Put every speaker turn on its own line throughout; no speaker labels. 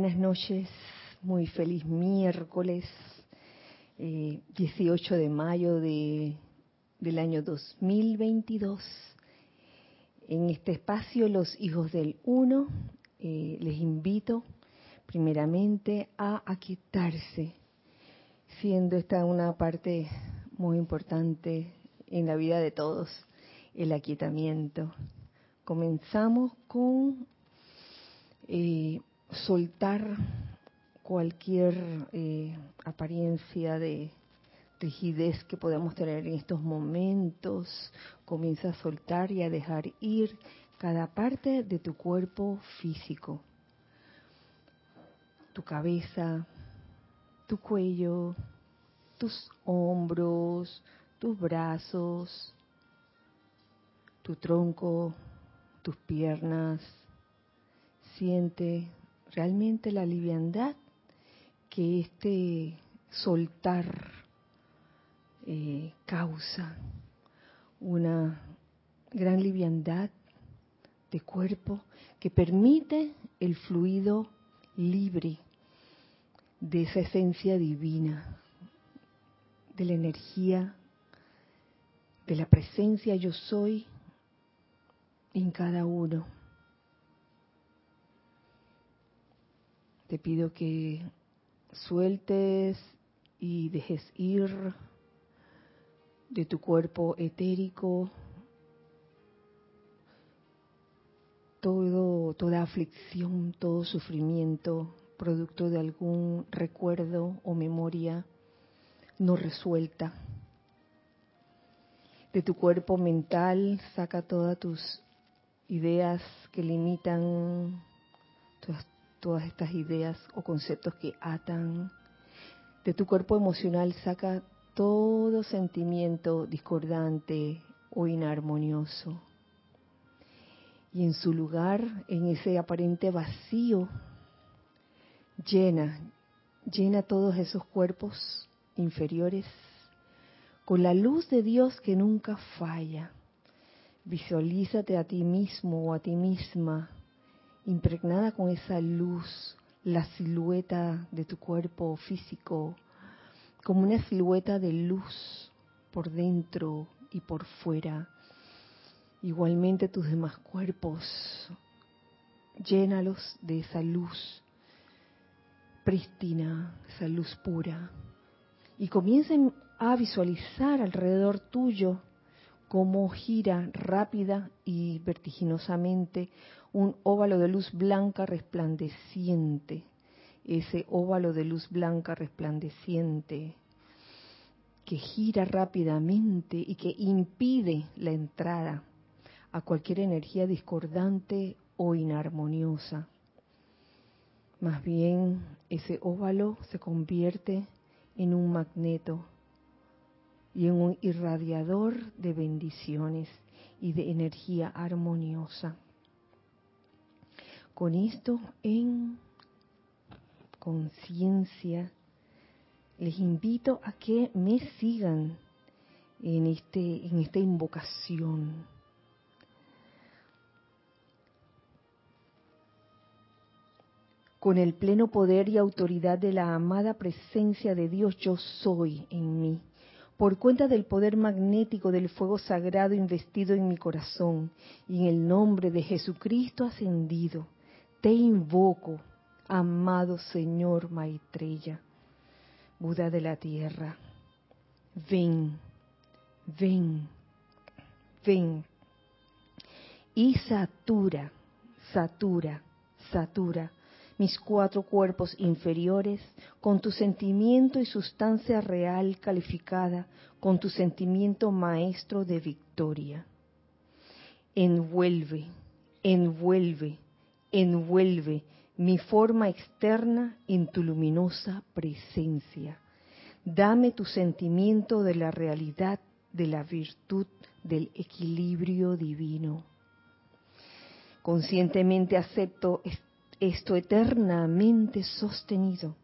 Buenas noches, muy feliz miércoles, eh, 18 de mayo de, del año 2022. En este espacio, los hijos del uno, eh, les invito primeramente a aquietarse, siendo esta una parte muy importante en la vida de todos, el aquietamiento. Comenzamos con eh, soltar cualquier eh, apariencia de rigidez que podamos tener en estos momentos. Comienza a soltar y a dejar ir cada parte de tu cuerpo físico. Tu cabeza, tu cuello, tus hombros, tus brazos, tu tronco, tus piernas. Siente realmente la liviandad que este soltar eh, causa, una gran liviandad de cuerpo que permite el fluido libre de esa esencia divina, de la energía, de la presencia yo soy en cada uno. Te pido que sueltes y dejes ir de tu cuerpo etérico todo, toda aflicción, todo sufrimiento, producto de algún recuerdo o memoria no resuelta. De tu cuerpo mental saca todas tus ideas que limitan, todas estas ideas o conceptos que atan. De tu cuerpo emocional saca todo sentimiento discordante o inarmonioso. Y en su lugar, en ese aparente vacío, llena, llena todos esos cuerpos inferiores con la luz de Dios que nunca falla. Visualízate a ti mismo o a ti misma impregnada con esa luz, la silueta de tu cuerpo físico, como una silueta de luz por dentro y por fuera. Igualmente tus demás cuerpos, llénalos de esa luz prístina, esa luz pura. Y comiencen a visualizar alrededor tuyo cómo gira rápida y vertiginosamente un óvalo de luz blanca resplandeciente, ese óvalo de luz blanca resplandeciente que gira rápidamente y que impide la entrada a cualquier energía discordante o inarmoniosa. Más bien, ese óvalo se convierte en un magneto y en un irradiador de bendiciones y de energía armoniosa. Con esto en conciencia, les invito a que me sigan en, este, en esta invocación. Con el pleno poder y autoridad de la amada presencia de Dios yo soy en mí por cuenta del poder magnético del fuego sagrado investido en mi corazón y en el nombre de Jesucristo ascendido, te invoco, amado Señor Maitreya, Buda de la tierra. Ven, ven, ven. Y satura, satura, satura mis cuatro cuerpos inferiores con tu sentimiento y sustancia real calificada con tu sentimiento maestro de victoria. Envuelve, envuelve, envuelve mi forma externa en tu luminosa presencia. Dame tu sentimiento de la realidad, de la virtud, del equilibrio divino. Conscientemente acepto esto eternamente sostenido,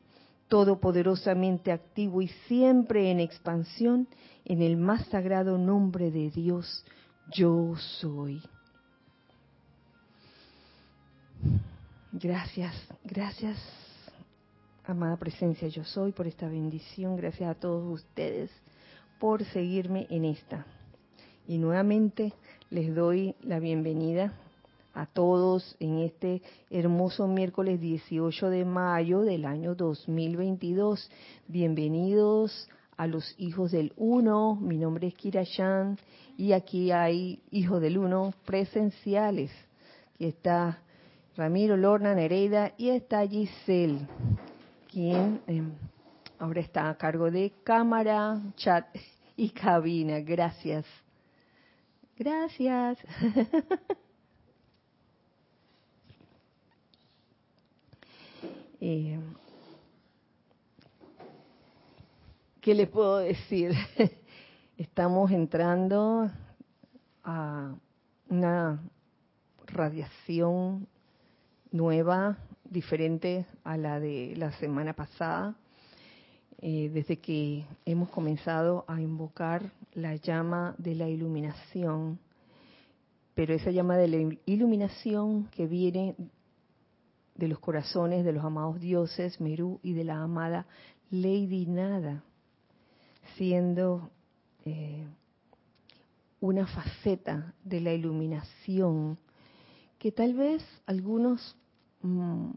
todopoderosamente activo y siempre en expansión en el más sagrado nombre de Dios, yo soy. Gracias, gracias, amada presencia yo soy, por esta bendición. Gracias a todos ustedes por seguirme en esta. Y nuevamente les doy la bienvenida a todos en este hermoso miércoles 18 de mayo del año 2022. Bienvenidos a los hijos del uno. Mi nombre es Kira y aquí hay hijos del uno presenciales. Aquí está Ramiro, Lorna, Nereida y está Giselle, quien em, ahora está a cargo de cámara, chat y cabina. Gracias. Gracias. Eh, ¿Qué le puedo decir? Estamos entrando a una radiación nueva, diferente a la de la semana pasada, eh, desde que hemos comenzado a invocar la llama de la iluminación, pero esa llama de la iluminación que viene de los corazones de los amados dioses Merú y de la amada Lady Nada, siendo eh, una faceta de la iluminación que tal vez algunos mm,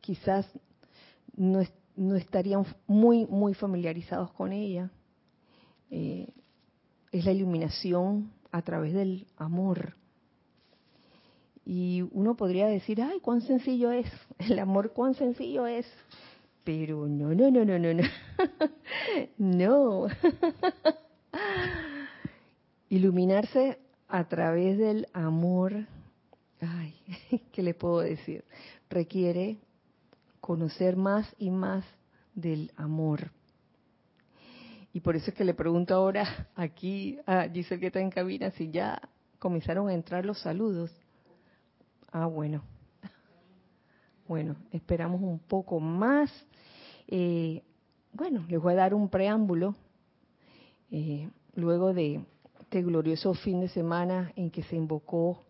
quizás no, estarían muy, muy familiarizados con ella. Eh, es la iluminación a través del amor y uno podría decir, ay, cuán sencillo es, el amor cuán sencillo es. Pero no, no, no, no, no, no. no. Iluminarse a través del amor, ay, ¿qué le puedo decir? Requiere conocer más y más del amor. Y por eso es que le pregunto ahora aquí a Giselle que está en cabina si ya comenzaron a entrar los saludos. Ah, bueno. Bueno, esperamos un poco más. Eh, bueno, les voy a dar un preámbulo. Eh, luego de este glorioso fin de semana en que se invocó,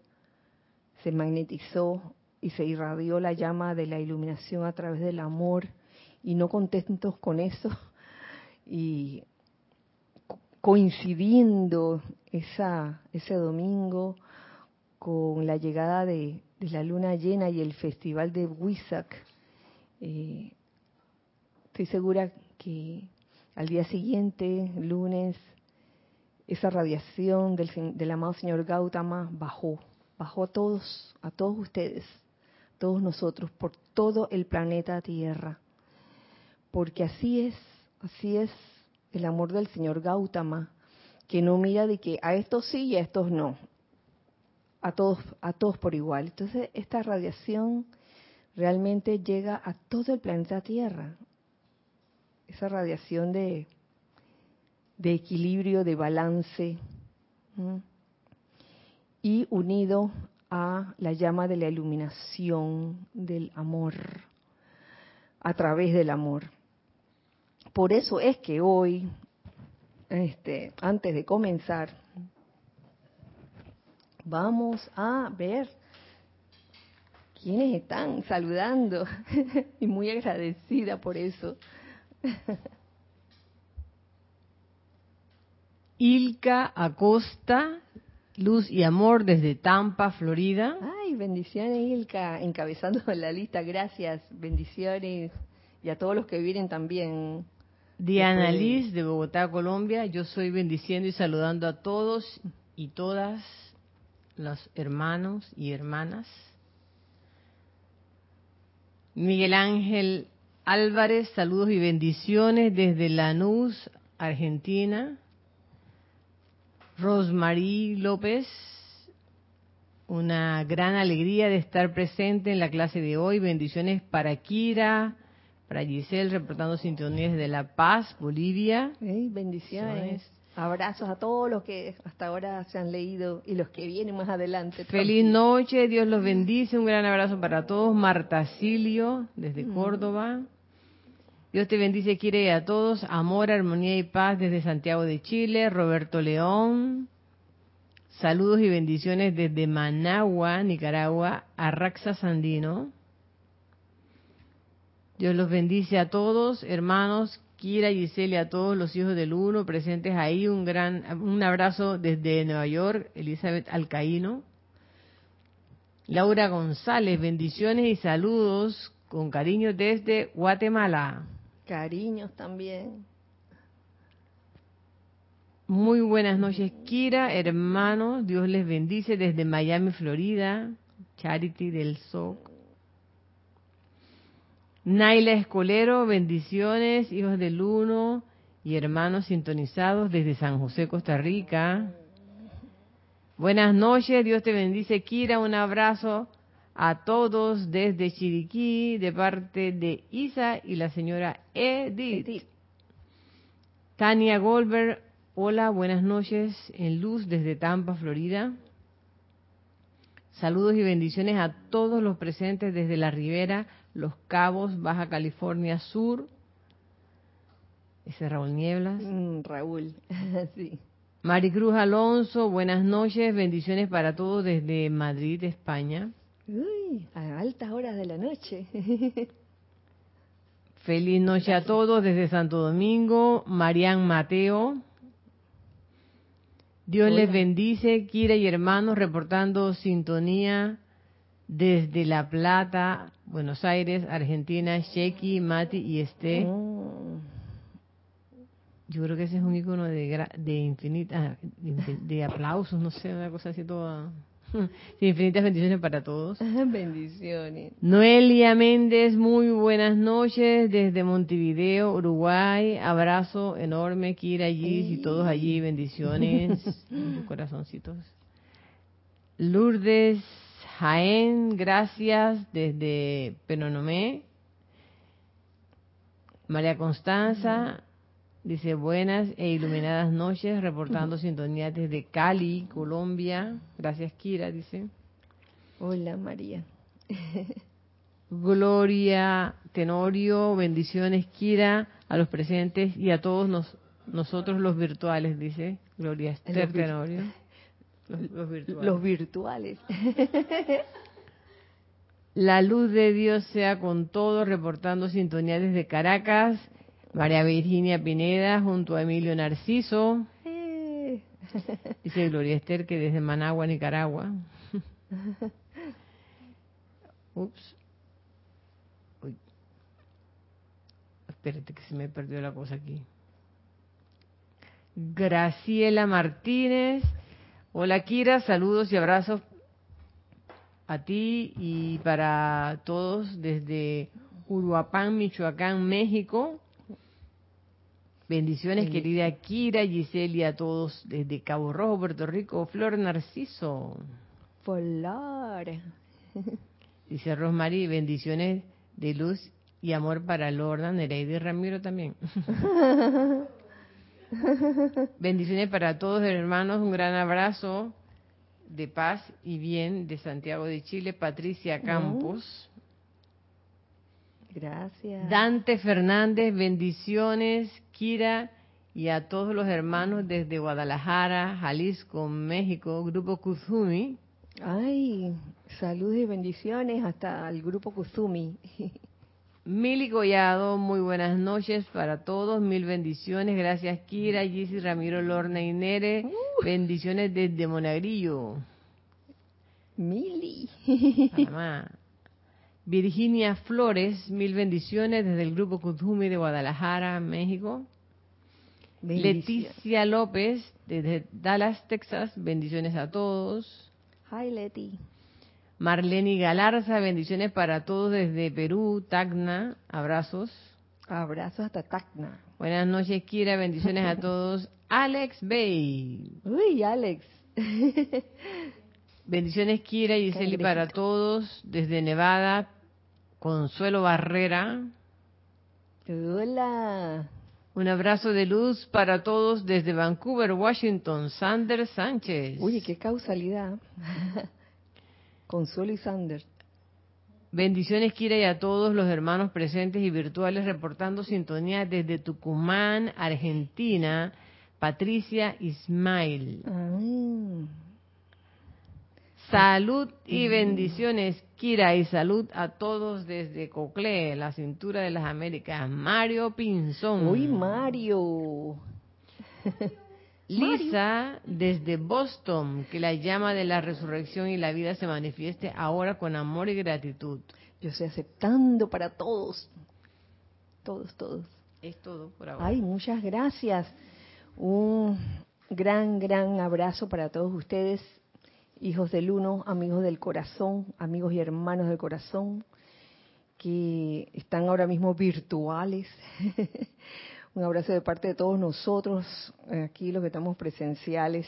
se magnetizó y se irradió la llama de la iluminación a través del amor y no contentos con eso y coincidiendo ese domingo con la llegada de, de la luna llena y el festival de Huizac, eh, estoy segura que al día siguiente, lunes, esa radiación del, del amado señor Gautama bajó, bajó a todos, a todos ustedes, todos nosotros, por todo el planeta Tierra. Porque así es, así es el amor del señor Gautama, que no mira de que a estos sí y a estos no a todos, a todos por igual. Entonces, esta radiación realmente llega a todo el planeta Tierra. Esa radiación de, de equilibrio, de balance, y unido a la llama de la iluminación del amor, a través del amor. Por eso es que hoy, este, antes de comenzar, Vamos a ver quiénes están saludando y muy agradecida por eso.
Ilka Acosta, Luz y Amor desde Tampa, Florida.
Ay, bendiciones Ilka, encabezando la lista, gracias, bendiciones. Y a todos los que vienen también.
Diana Liz de Bogotá, Colombia, yo soy bendiciendo y saludando a todos y todas los hermanos y hermanas. Miguel Ángel Álvarez, saludos y bendiciones desde Lanús, Argentina. Rosmarie López, una gran alegría de estar presente en la clase de hoy. Bendiciones para Kira, para Giselle, reportando sintonías de La Paz, Bolivia.
bendiciones. Abrazos a todos los que hasta ahora se han leído y los que vienen más adelante.
Feliz noche, Dios los bendice. Un gran abrazo para todos. Marta Silio, desde mm. Córdoba. Dios te bendice, quiere a todos. Amor, armonía y paz desde Santiago de Chile. Roberto León. Saludos y bendiciones desde Managua, Nicaragua, a Raxa Sandino. Dios los bendice a todos, hermanos, Kira, Giselle, a todos los hijos del uno presentes ahí. Un gran, un abrazo desde Nueva York, Elizabeth Alcaíno. Laura González, bendiciones y saludos con cariño desde Guatemala.
Cariños también.
Muy buenas noches, Kira, hermanos. Dios les bendice desde Miami, Florida. Charity del SOC. Naila Escolero, bendiciones, hijos del uno y hermanos sintonizados desde San José, Costa Rica. Buenas noches, Dios te bendice, Kira. Un abrazo a todos desde Chiriquí, de parte de Isa y la señora Edith. Tania Goldberg, hola, buenas noches en luz desde Tampa, Florida. Saludos y bendiciones a todos los presentes desde la Ribera los Cabos, Baja California Sur. Ese Raúl Nieblas.
Mm, Raúl, sí.
Maricruz Alonso, buenas noches, bendiciones para todos desde Madrid, España.
Uy, a altas horas de la noche.
Feliz noche a todos desde Santo Domingo. Marian Mateo. Dios les bendice, Kira y hermanos, reportando sintonía desde La Plata, Buenos Aires, Argentina, Sheki, Mati y Este. Yo creo que ese es un icono de, de infinita, de, aplausos, no sé, una cosa así toda. infinitas bendiciones para todos.
bendiciones.
Noelia Méndez, muy buenas noches desde Montevideo, Uruguay. Abrazo enorme, Kira, Gis y todos allí. Bendiciones. corazoncitos. Lourdes Jaén, gracias desde Penonomé. María Constanza dice buenas e iluminadas noches, reportando sintonía desde Cali, Colombia. Gracias, Kira, dice.
Hola, María.
Gloria Tenorio, bendiciones, Kira, a los presentes y a todos nosotros los virtuales, dice Gloria Esther Tenorio.
Los, virtuales.
La luz de Dios sea con todos, reportando sintonía desde Caracas. María Virginia Pineda junto a Emilio Narciso. Eh. Dice Gloria Esther que desde Managua, Nicaragua. Ups. Uy. Espérate que se me perdió la cosa aquí. Graciela Martínez Hola Kira, saludos y abrazos a ti y para todos desde Uruapán, Michoacán, México. Bendiciones, querida Kira, Giselle y a todos desde Cabo Rojo, Puerto Rico. Flor Narciso.
Flor.
Dice Rosmarie, bendiciones de luz y amor para Lorna, Nereida y Ramiro también. Bendiciones para todos, hermanos. Un gran abrazo de paz y bien de Santiago de Chile, Patricia Campos.
Gracias.
Dante Fernández, bendiciones, Kira y a todos los hermanos desde Guadalajara, Jalisco, México, Grupo Kuzumi.
Ay, saludos y bendiciones hasta el Grupo Kuzumi.
Mili Collado, muy buenas noches para todos, mil bendiciones, gracias Kira, Gisi, Ramiro, Lorna y Nere, uh. bendiciones desde Monagrillo.
Mili.
Virginia Flores, mil bendiciones desde el grupo Kuzumi de Guadalajara, México. Leticia López, desde Dallas, Texas, bendiciones a todos.
Hi Leti.
Marlene Galarza, bendiciones para todos desde Perú, Tacna, abrazos.
Abrazos hasta Tacna.
Buenas noches, Kira, bendiciones a todos. Alex Bay.
Uy, Alex.
bendiciones, Kira y Giseli, para todos desde Nevada. Consuelo Barrera.
Hola.
Un abrazo de luz para todos desde Vancouver, Washington. Sander Sánchez.
Uy, qué causalidad. Consuelo y Sander.
Bendiciones, Kira, y a todos los hermanos presentes y virtuales reportando sintonía desde Tucumán, Argentina. Patricia Ismail. Salud y bendiciones, Kira, y salud a todos desde Cocle, la cintura de las Américas. Mario Pinzón.
Uy, Mario.
Lisa, desde Boston, que la llama de la resurrección y la vida se manifieste ahora con amor y gratitud.
Yo estoy aceptando para todos. Todos, todos.
Es todo por ahora.
Ay, muchas gracias. Un gran, gran abrazo para todos ustedes, hijos del uno, amigos del corazón, amigos y hermanos del corazón, que están ahora mismo virtuales. Un abrazo de parte de todos nosotros, aquí los que estamos presenciales.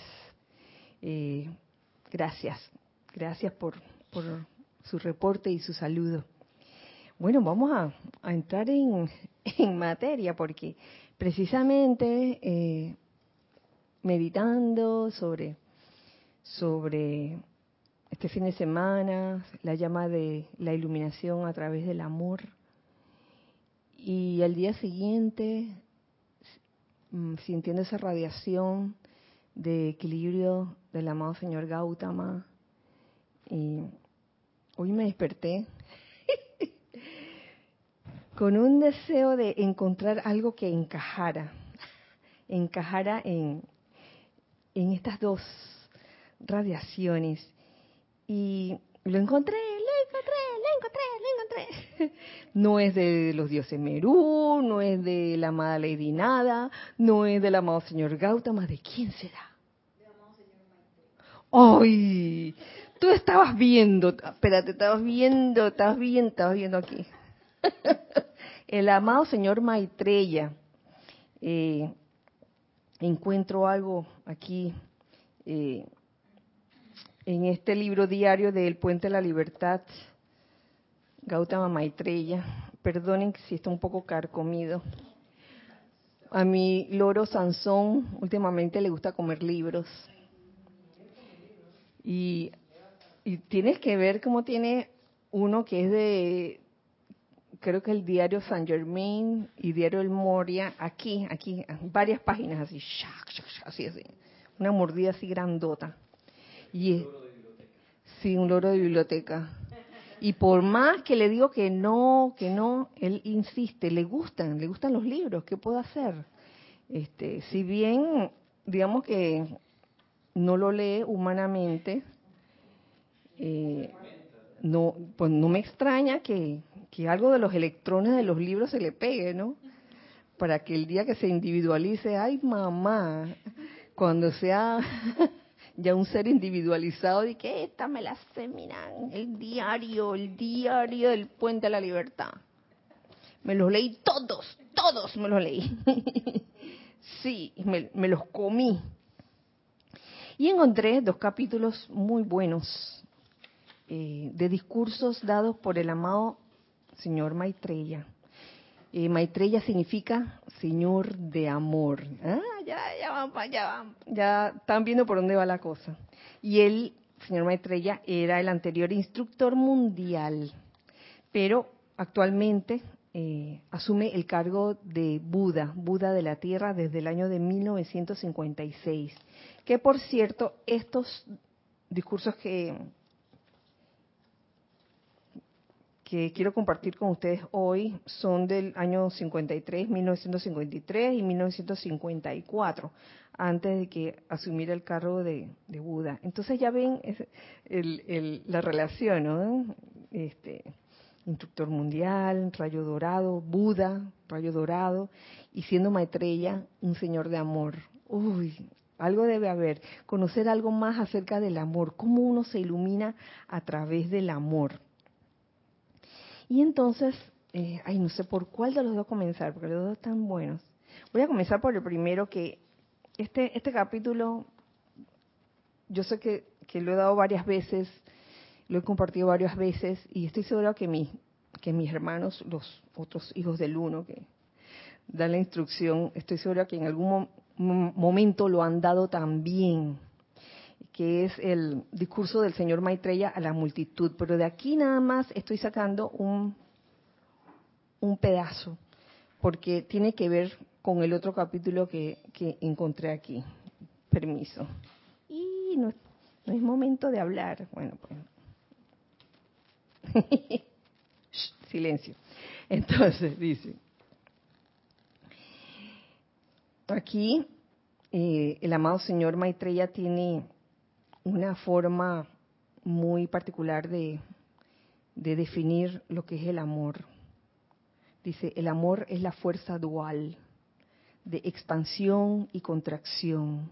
Eh, gracias, gracias por, por, su reporte y su saludo. Bueno, vamos a, entrar en, en, materia porque precisamente eh, meditando sobre, sobre este fin de semana, la llama de la iluminación a través del amor, y al día siguiente Mm, sintiendo esa radiación de equilibrio del amado señor Gautama. Y hoy me desperté con un deseo de encontrar algo que encajara, encajara en, en estas dos radiaciones. Y lo encontré, lo encontré, lo encontré, lo encontré. No es de los dioses Merú, no es de la amada Lady Nada, no es del amado señor Gautama, ¿de quién será? ¡Ay! Tú estabas viendo, espérate, estabas viendo, estabas viendo, estabas viendo aquí. El amado señor Maitreya. Eh, encuentro algo aquí eh, en este libro diario del Puente de la Libertad, Gautama Maitreya. Perdonen si está un poco carcomido. A mi loro Sansón últimamente le gusta comer libros. Y, y tienes que ver cómo tiene uno que es de, creo que el diario San Germain y diario El Moria, aquí, aquí, varias páginas así, así, así. Una mordida así grandota. Y sí, un loro de biblioteca. Y por más que le digo que no, que no, él insiste, le gustan, le gustan los libros, ¿qué puedo hacer? Este, si bien, digamos que no lo lee humanamente, eh, no, pues no me extraña que, que algo de los electrones de los libros se le pegue, ¿no? Para que el día que se individualice, ay mamá, cuando sea ya un ser individualizado de que esta me la sé, miran, el diario, el diario del Puente de la Libertad. Me los leí todos, todos me los leí. sí, me, me los comí. Y encontré dos capítulos muy buenos eh, de discursos dados por el amado señor Maitreya. Eh, significa Señor de amor. Ah, ya, ya van, ya van, ya están viendo por dónde va la cosa. Y él, señor Maitreya, era el anterior instructor mundial, pero actualmente eh, asume el cargo de Buda, Buda de la Tierra, desde el año de 1956. Que por cierto, estos discursos que que quiero compartir con ustedes hoy son del año 53, 1953 y 1954, antes de que asumiera el cargo de, Buda. Entonces ya ven la relación. Este, instructor mundial, rayo dorado, Buda, rayo dorado, y siendo Maitreya, un señor de amor. Uy, algo debe haber. Conocer algo más acerca del amor, cómo uno se ilumina a través del amor. Y entonces, eh, ay, no sé por cuál de los dos comenzar, porque los dos están buenos. Voy a comenzar por el primero, que este, este capítulo, yo sé que, que lo he dado varias veces, lo he compartido varias veces, y estoy segura que, mi, que mis hermanos, los otros hijos del uno, que dan la instrucción, estoy segura que en algún momento lo han dado también que es el discurso del señor Maitreya a la multitud. Pero de aquí nada más estoy sacando un, un pedazo, porque tiene que ver con el otro capítulo que, que encontré aquí. Permiso. Y no, es momento de hablar. Bueno, pues. silencio. Entonces, dice. Aquí, eh, el amado señor Maitreya tiene una forma muy particular de, de definir lo que es el amor. Dice, el amor es la fuerza dual de expansión y contracción,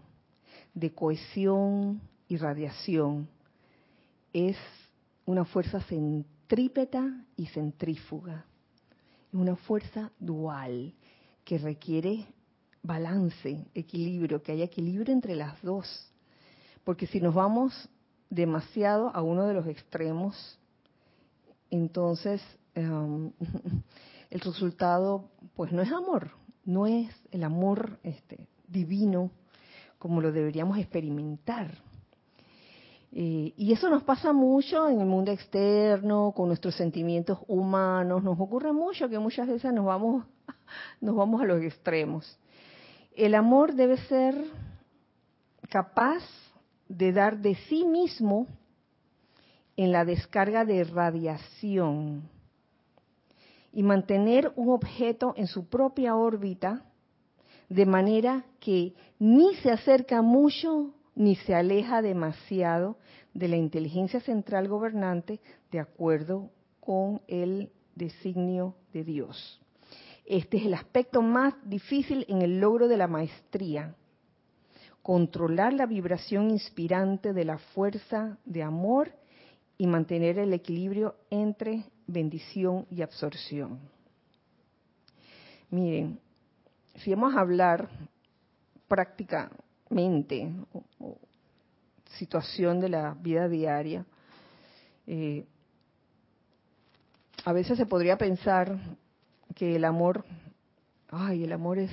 de cohesión y radiación. Es una fuerza centrípeta y centrífuga. Es una fuerza dual que requiere balance, equilibrio, que haya equilibrio entre las dos. Porque si nos vamos demasiado a uno de los extremos, entonces um, el resultado pues no es amor, no es el amor este, divino como lo deberíamos experimentar. Eh, y eso nos pasa mucho en el mundo externo, con nuestros sentimientos humanos. Nos ocurre mucho que muchas veces nos vamos, nos vamos a los extremos. El amor debe ser capaz de dar de sí mismo en la descarga de radiación y mantener un objeto en su propia órbita de manera que ni se acerca mucho ni se aleja demasiado de la inteligencia central gobernante de acuerdo con el designio de Dios. Este es el aspecto más difícil en el logro de la maestría, controlar la vibración inspirante de la fuerza de amor y mantener el equilibrio entre bendición y absorción. Miren, si vamos a hablar prácticamente o, situación de la vida diaria, eh, a veces se podría pensar que el amor, ay, el amor es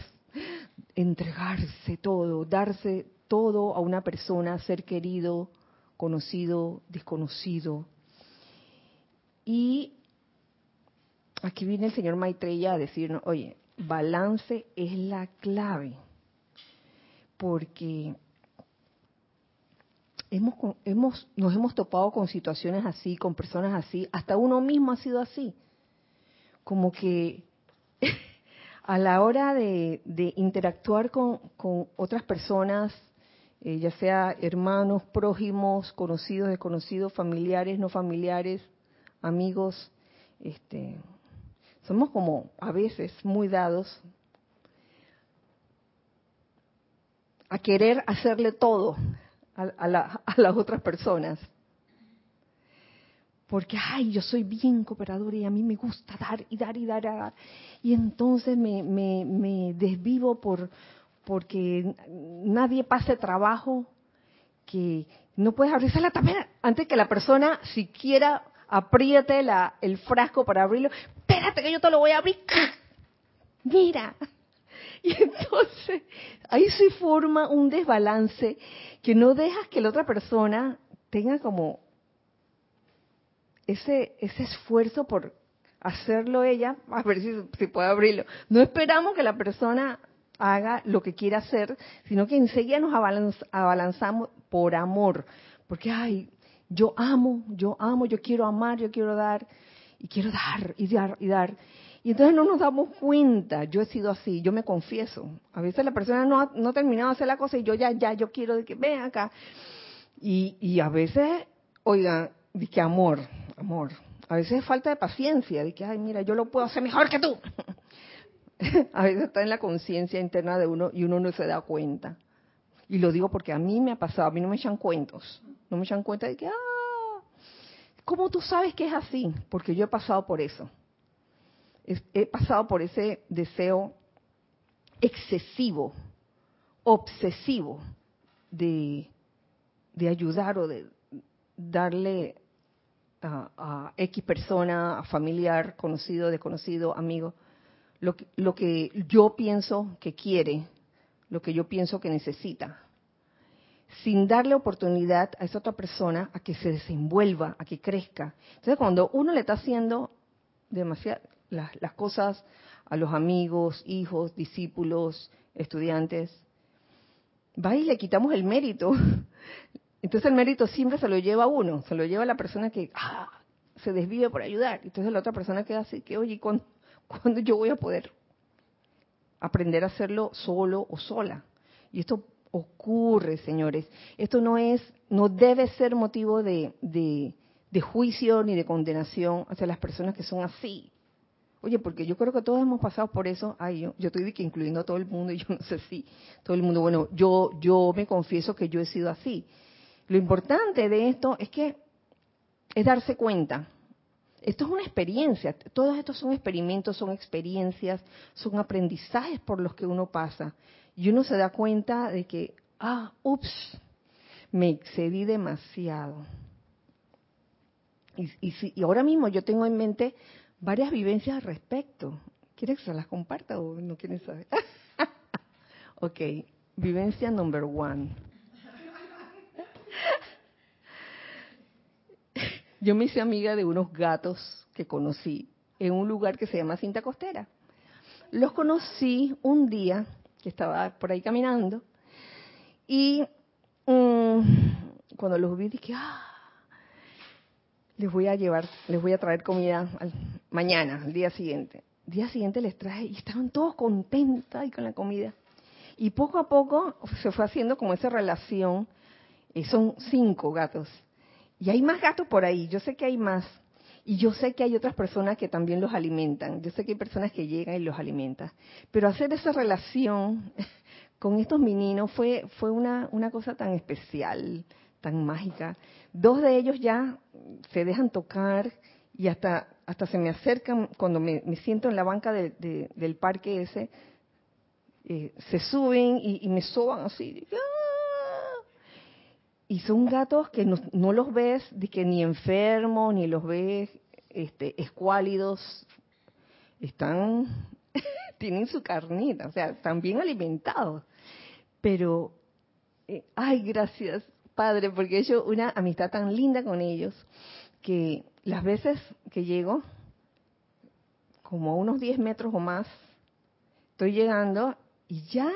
entregarse todo, darse todo a una persona, ser querido, conocido, desconocido. Y aquí viene el señor Maitreya a decirnos, oye, balance es la clave, porque hemos, hemos, nos hemos topado con situaciones así, con personas así, hasta uno mismo ha sido así, como que a la hora de, interactuar con, otras personas, eh, ya sea hermanos, prójimos, conocidos, desconocidos, familiares, no familiares, amigos, este, somos como a veces muy dados a querer hacerle todo a las otras personas porque, ay, yo soy bien cooperador y a mí me gusta dar y dar y dar, y dar. Y entonces me, me, desvivo por porque nadie pase trabajo, que no puedes abrirse la tapera antes que la persona siquiera apriete la, el frasco para abrirlo. Espérate que yo te lo voy a abrir. Mira. Y entonces ahí se forma un desbalance que no dejas que la otra persona tenga como ese, ese esfuerzo por hacerlo ella, a ver si, si puede abrirlo. No esperamos que la persona haga lo que quiera hacer, sino que enseguida nos abalanzamos por amor. Porque, ay, yo amo, yo amo, yo quiero amar, yo quiero dar, y quiero dar, y dar, y dar. Y entonces no nos damos cuenta, yo he sido así, yo me confieso. A veces la persona no ha, no terminado de hacer la cosa y yo ya, ya, yo quiero de que ven acá. Y, y a veces, oigan, de que amor, amor. A veces es falta de paciencia, de que, ay, mira, yo lo puedo hacer mejor que tú. a veces está en la conciencia interna de uno y uno no se da cuenta. Y lo digo porque a mí me ha pasado, a mí no me echan cuentos. No me echan cuenta de que, ah, ¿cómo tú sabes que es así? Porque yo he pasado por eso. He pasado por ese deseo excesivo, obsesivo de, de ayudar o de darle a, X persona, familiar, conocido, desconocido, amigo, lo que, lo que yo pienso que quiere, lo que yo pienso que necesita, sin darle oportunidad a esa otra persona a que se desenvuelva, a que crezca. Entonces, cuando uno le está haciendo demasiadas las cosas a los amigos, hijos, discípulos, estudiantes, va y le quitamos el mérito Entonces el mérito siempre se lo lleva a uno, se lo lleva a la persona que ah, se desvive por ayudar. Entonces la otra persona queda así, que oye, ¿cuándo, ¿cuándo yo voy a poder aprender a hacerlo solo o sola? Y esto ocurre, señores. Esto no es, no debe ser motivo de, de, juicio ni de condenación hacia las personas que son así. Oye, porque yo creo que todos hemos pasado por eso. Ay, yo, yo estoy que incluyendo a todo el mundo y yo no sé si todo el mundo, bueno, yo, yo me confieso que yo he sido así. Lo importante de esto es que es darse cuenta. Esto es una experiencia. Todos estos son experimentos, son experiencias, son aprendizajes por los que uno pasa. Y uno se da cuenta de que, ah, ups, me excedí demasiado. Y, y, y ahora mismo yo tengo en mente varias vivencias al respecto. ¿Quieres que se las comparta o no quieren saber? ok, vivencia number one. Yo me hice amiga de unos gatos que conocí en un lugar que se llama Cinta Costera. Los conocí un día que estaba por ahí caminando y um, cuando los vi dije, ah, les voy a llevar, les voy a traer comida mañana, al día siguiente. El día siguiente les traje y estaban todos contentos y con la comida. Y poco a poco se fue haciendo como esa relación. Son cinco gatos. Y hay más gatos por ahí. Yo sé que hay más. Y yo sé que hay otras personas que también los alimentan. Yo sé que hay personas que llegan y los alimentan. Pero hacer esa relación con estos meninos fue, fue una, una cosa tan especial, tan mágica. Dos de ellos ya se dejan tocar y hasta, hasta se me acercan cuando me, siento en la banca de, de, del parque ese, eh, se suben y, y, me soban así. ¡ah! Y son gatos que no, los ves de que ni enfermos, ni los ves este, escuálidos. Están, tienen su carnita, o sea, están bien alimentados. Pero, eh, ay, gracias, Padre, porque he hecho una amistad tan linda con ellos que las veces que llego, como a unos 10 metros o más, estoy llegando y ya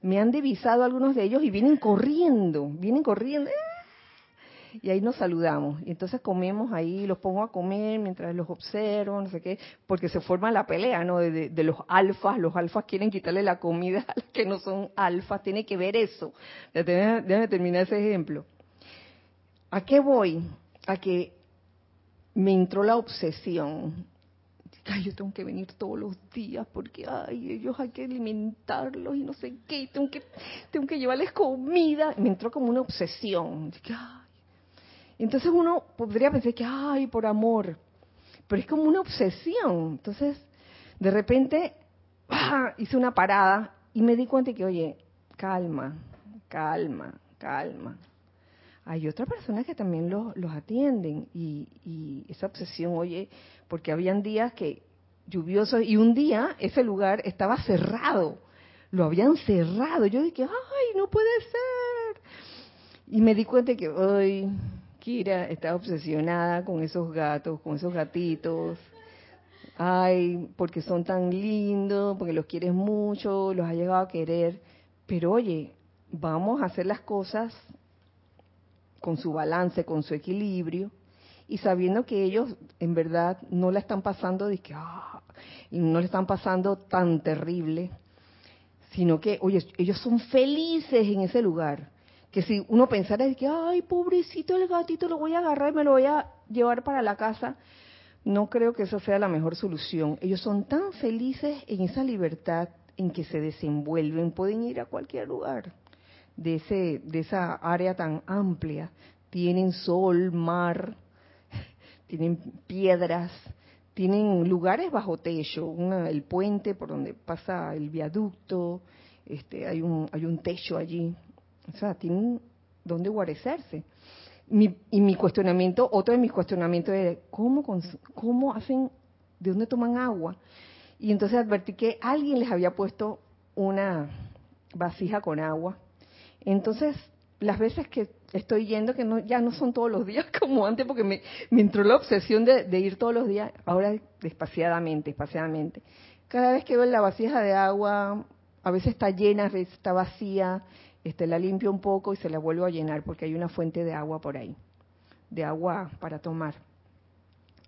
me han divisado algunos de ellos y vienen corriendo, vienen corriendo. Y ahí nos saludamos. Y entonces comemos ahí, los pongo a comer mientras los observo, no sé qué, porque se forma la pelea, ¿no? De, los alfas, los alfas quieren quitarle la comida a los que no son alfas, tiene que ver eso. Déjame terminar ese ejemplo. ¿A qué voy? A que me entró la obsesión. Ay, yo tengo que venir todos los días porque, ay, ellos hay que alimentarlos y no sé qué, tengo que, tengo que llevarles comida. Me entró como una obsesión. Entonces uno podría pensar que, ay, por amor, pero es como una obsesión. Entonces, de repente, ¡ah! hice una parada y me di cuenta que, oye, calma, calma, calma. Hay otras personas que también los, los atienden y, y esa obsesión, oye, porque habían días que lluviosos y un día ese lugar estaba cerrado, lo habían cerrado. Yo dije, ay, no puede ser. Y me di cuenta que, ay, Kira está obsesionada con esos gatos, con esos gatitos. Ay, porque son tan lindos, porque los quieres mucho, los has llegado a querer. Pero oye, vamos a hacer las cosas con su balance, con su equilibrio, y sabiendo que ellos en verdad no la están pasando de que, ah, no le están pasando tan terrible, sino que, oye, ellos son felices en ese lugar que si uno pensara que, ay, pobrecito el gatito, lo voy a agarrar y me lo voy a llevar para la casa, no creo que esa sea la mejor solución. Ellos son tan felices en esa libertad en que se desenvuelven, pueden ir a cualquier lugar de, ese, de esa área tan amplia. Tienen sol, mar, tienen piedras, tienen lugares bajo techo, una, el puente por donde pasa el viaducto, este, hay un, hay un techo allí o sea, tienen dónde guarecerse. Mi, y mi cuestionamiento, otro de mis cuestionamientos es, ¿cómo, ¿cómo hacen, de dónde toman agua? Y entonces advertí que alguien les había puesto una vasija con agua. Entonces, las veces que estoy yendo, que no, ya no son todos los días como antes, porque me, entró la obsesión de, ir todos los días, ahora despaciadamente, espaciadamente. Cada vez que veo la vasija de agua, a veces está llena, a veces está vacía, este, la limpio un poco y se la vuelvo a llenar porque hay una fuente de agua por ahí, de agua para tomar.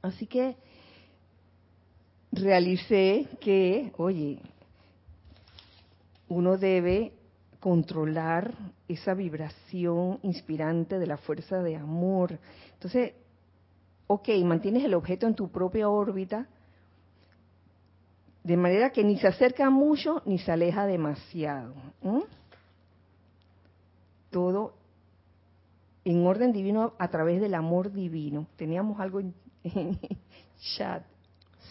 Así que realicé que, oye, uno debe controlar esa vibración inspirante de la fuerza de amor. Entonces, ok, mantienes el objeto en tu propia órbita, de manera que ni se acerca mucho ni se aleja demasiado. Todo en orden divino a través del amor divino. Teníamos algo en, chat.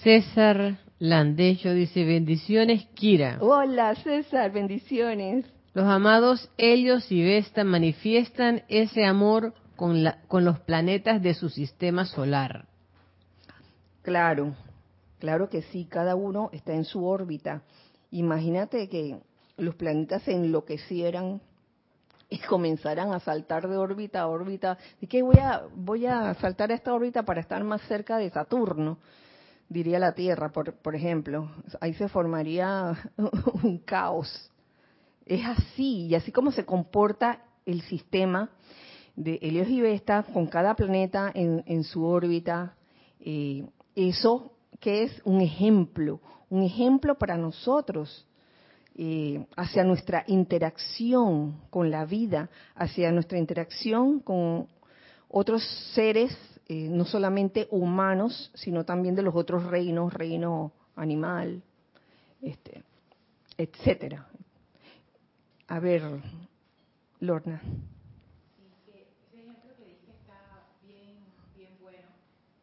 César Landecho dice, bendiciones, Kira.
Hola, César, bendiciones.
Los amados ellos y Vesta manifiestan ese amor con, la, con los planetas de su sistema solar.
Claro, claro que sí, cada uno está en su órbita. Imagínate que los planetas se enloquecieran y comenzaran a saltar de órbita a órbita. ¿De qué voy a, voy a saltar a esta órbita para estar más cerca de Saturno? Diría la Tierra, por, por ejemplo. Ahí se formaría un caos es así, y así como se comporta el sistema de Helios y Vesta con cada planeta en, su órbita, eh, eso que es un ejemplo, un ejemplo para nosotros eh, hacia nuestra interacción con la vida, hacia nuestra interacción con otros seres, eh, no solamente humanos, sino también de los otros reinos, reino animal, este, etcétera. A ver, Lorna.
Ese ejemplo que dije está bien, bien bueno,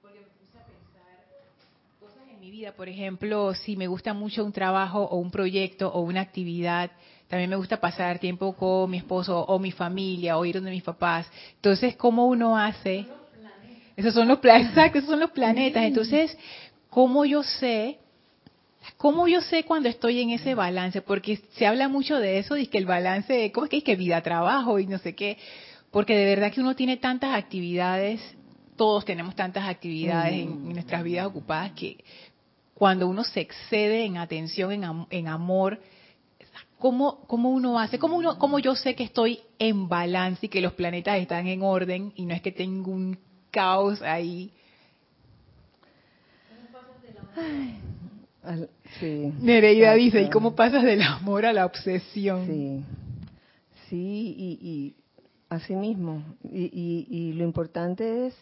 porque me puse a pensar cosas en mi vida. Por ejemplo, si me gusta mucho un trabajo o un proyecto o una actividad, también me gusta pasar tiempo con mi esposo o mi familia o ir donde mis papás. Entonces, ¿cómo uno hace? Esos son los planetas, exacto, esos son los planetas. Entonces, ¿cómo yo sé ¿Cómo yo sé cuando estoy en ese balance? Porque se habla mucho de eso, de que el balance, ¿cómo es que es que vida, trabajo y no sé qué? Porque de verdad que uno tiene tantas actividades, todos tenemos tantas actividades en, nuestras vidas ocupadas que cuando uno se excede en atención, en, amor, ¿cómo, ¿cómo, uno hace? ¿Cómo, uno, ¿Cómo yo sé que estoy en balance y que los planetas están en orden y no es que tengo un caos ahí? Sí. Nereida dice, ¿y cómo pasas del amor a la obsesión?
Sí, sí, y, y así mismo. Y, y, lo importante es,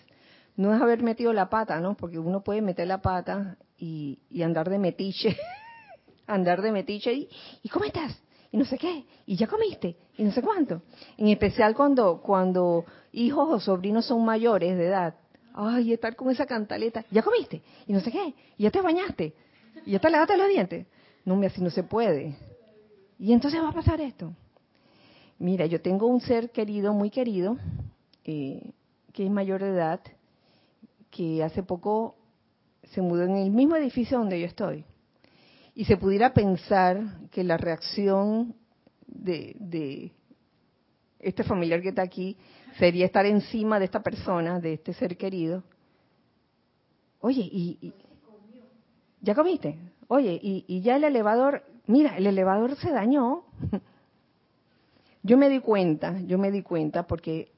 no es haber metido la pata, ¿no? Porque uno puede meter la pata y, y andar de metiche, andar de metiche y, ¿y cómo estás? Y no sé qué, y ya comiste, y no sé cuánto. En especial cuando, cuando hijos o sobrinos son mayores de edad. Ay, estar con esa cantaleta, ya comiste, y no sé qué, y ya te bañaste, y ya está lavaste los dientes. No, así no se puede. Y entonces va a pasar esto. Mira, yo tengo un ser querido, muy querido, eh, que es mayor de edad, que hace poco se mudó en el mismo edificio donde yo estoy. Y se pudiera pensar que la reacción de, de este familiar que está aquí sería estar encima de esta persona, de este ser querido. Oye, y ¿Ya comiste? Oye, y, ya el elevador, mira, el elevador se dañó. Yo me di cuenta, yo me di cuenta porque,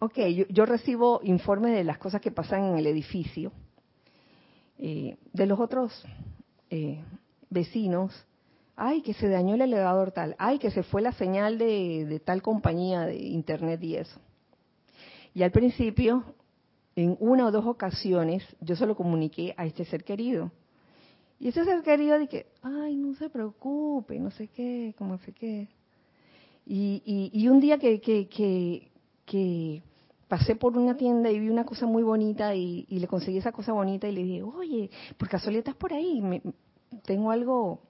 ok, yo, recibo informes de las cosas que pasan en el edificio, eh, de los otros eh, vecinos, ay, que se dañó el elevador tal, ay, que se fue la señal de, de tal compañía de internet y eso. Y al principio, en una o dos ocasiones, yo se lo comuniqué a este ser querido y ese ser querido de que, ay, no se preocupe, no sé qué, cómo sé qué. Y, y, un día que, que, que, pasé por una tienda y vi una cosa muy bonita y, le conseguí esa cosa bonita y le dije, oye, por casualidad estás por ahí, me, tengo algo,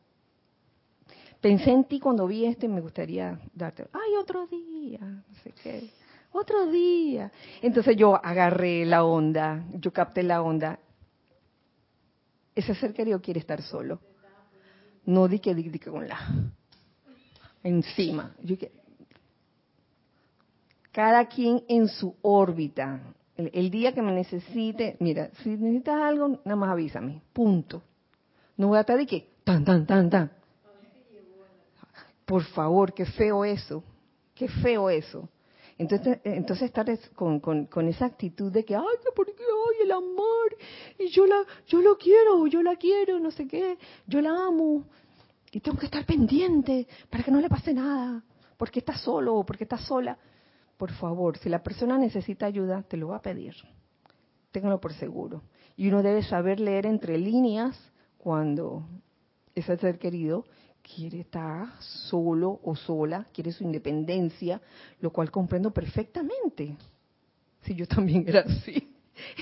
pensé en ti cuando vi esto y me gustaría darte, ay, otro día, no sé qué, otro día. Entonces yo agarré la onda, yo capté la onda ese ser querido quiere estar solo. No di que, di, que con la encima. cada quien en su órbita. El, día que me necesite, mira, si necesitas algo, nada más avísame. Punto. No voy a estar de que tan, tan, tan, tan. Por favor, qué feo eso. Qué feo eso. Entonces, entonces estar con, con, esa actitud de que, ay, ¿por qué? Ay, el amor, y yo, la, yo lo quiero, yo la quiero, no sé qué, yo la amo, y tengo que estar pendiente para que no le pase nada, porque está solo o porque está sola. Por favor, si la persona necesita ayuda, te lo va a pedir. Ténganlo por seguro. Y uno debe saber leer entre líneas cuando ese ser querido quiere estar solo o sola, quiere su independencia, lo cual comprendo perfectamente. Si yo también era así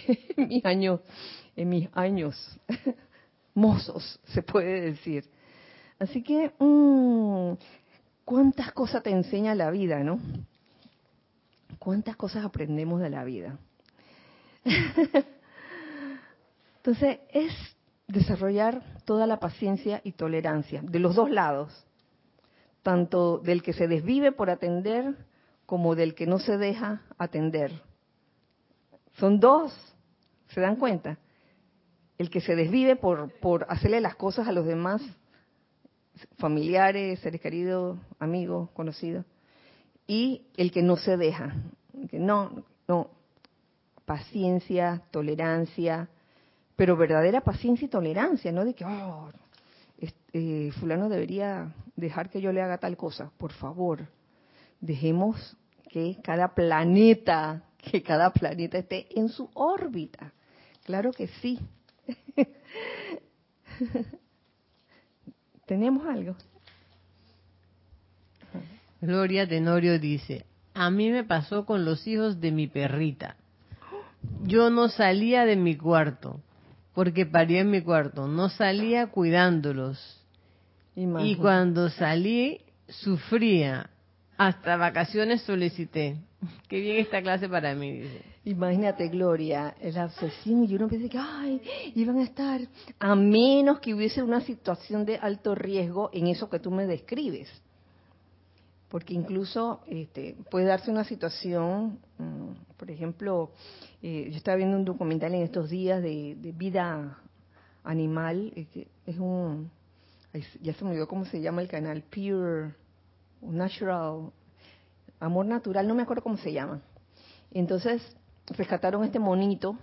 en mis años, en mis años mozos, se puede decir. Así que, mmm, cuántas cosas te enseña la vida, ¿no? Cuántas cosas aprendemos de la vida. Entonces, es desarrollar toda la paciencia y tolerancia, de los dos lados, tanto del que se desvive por atender como del que no se deja atender. Son dos, ¿se dan cuenta? El que se desvive por, por hacerle las cosas a los demás, familiares, seres queridos, amigos, conocidos, y el que no se deja, que no, no, paciencia, tolerancia, pero verdadera paciencia y tolerancia, no de que, oh, eh, fulano debería dejar que yo le haga tal cosa. Por favor, dejemos que cada planeta, que cada planeta esté en su órbita. Claro que sí. ¿Tenemos algo?
Gloria Tenorio dice, a mí me pasó con los hijos de mi perrita. Yo no salía de mi cuarto porque paría en mi cuarto, no salía cuidándolos. Y cuando salí, sufría. Hasta vacaciones solicité. Qué bien esta clase para mí, dice.
Imagínate, Gloria, el asesino, y uno piensa que, ay, iban a estar, a menos que hubiese una situación de alto riesgo en eso que tú me describes. Porque incluso este, puede darse una situación, mm, por ejemplo, eh, yo estaba viendo un documental en estos días de, vida animal, eh, es un, ya se me olvidó cómo se llama el canal, Pure, Natural, Amor Natural, no me acuerdo cómo se llama. Entonces, rescataron este monito,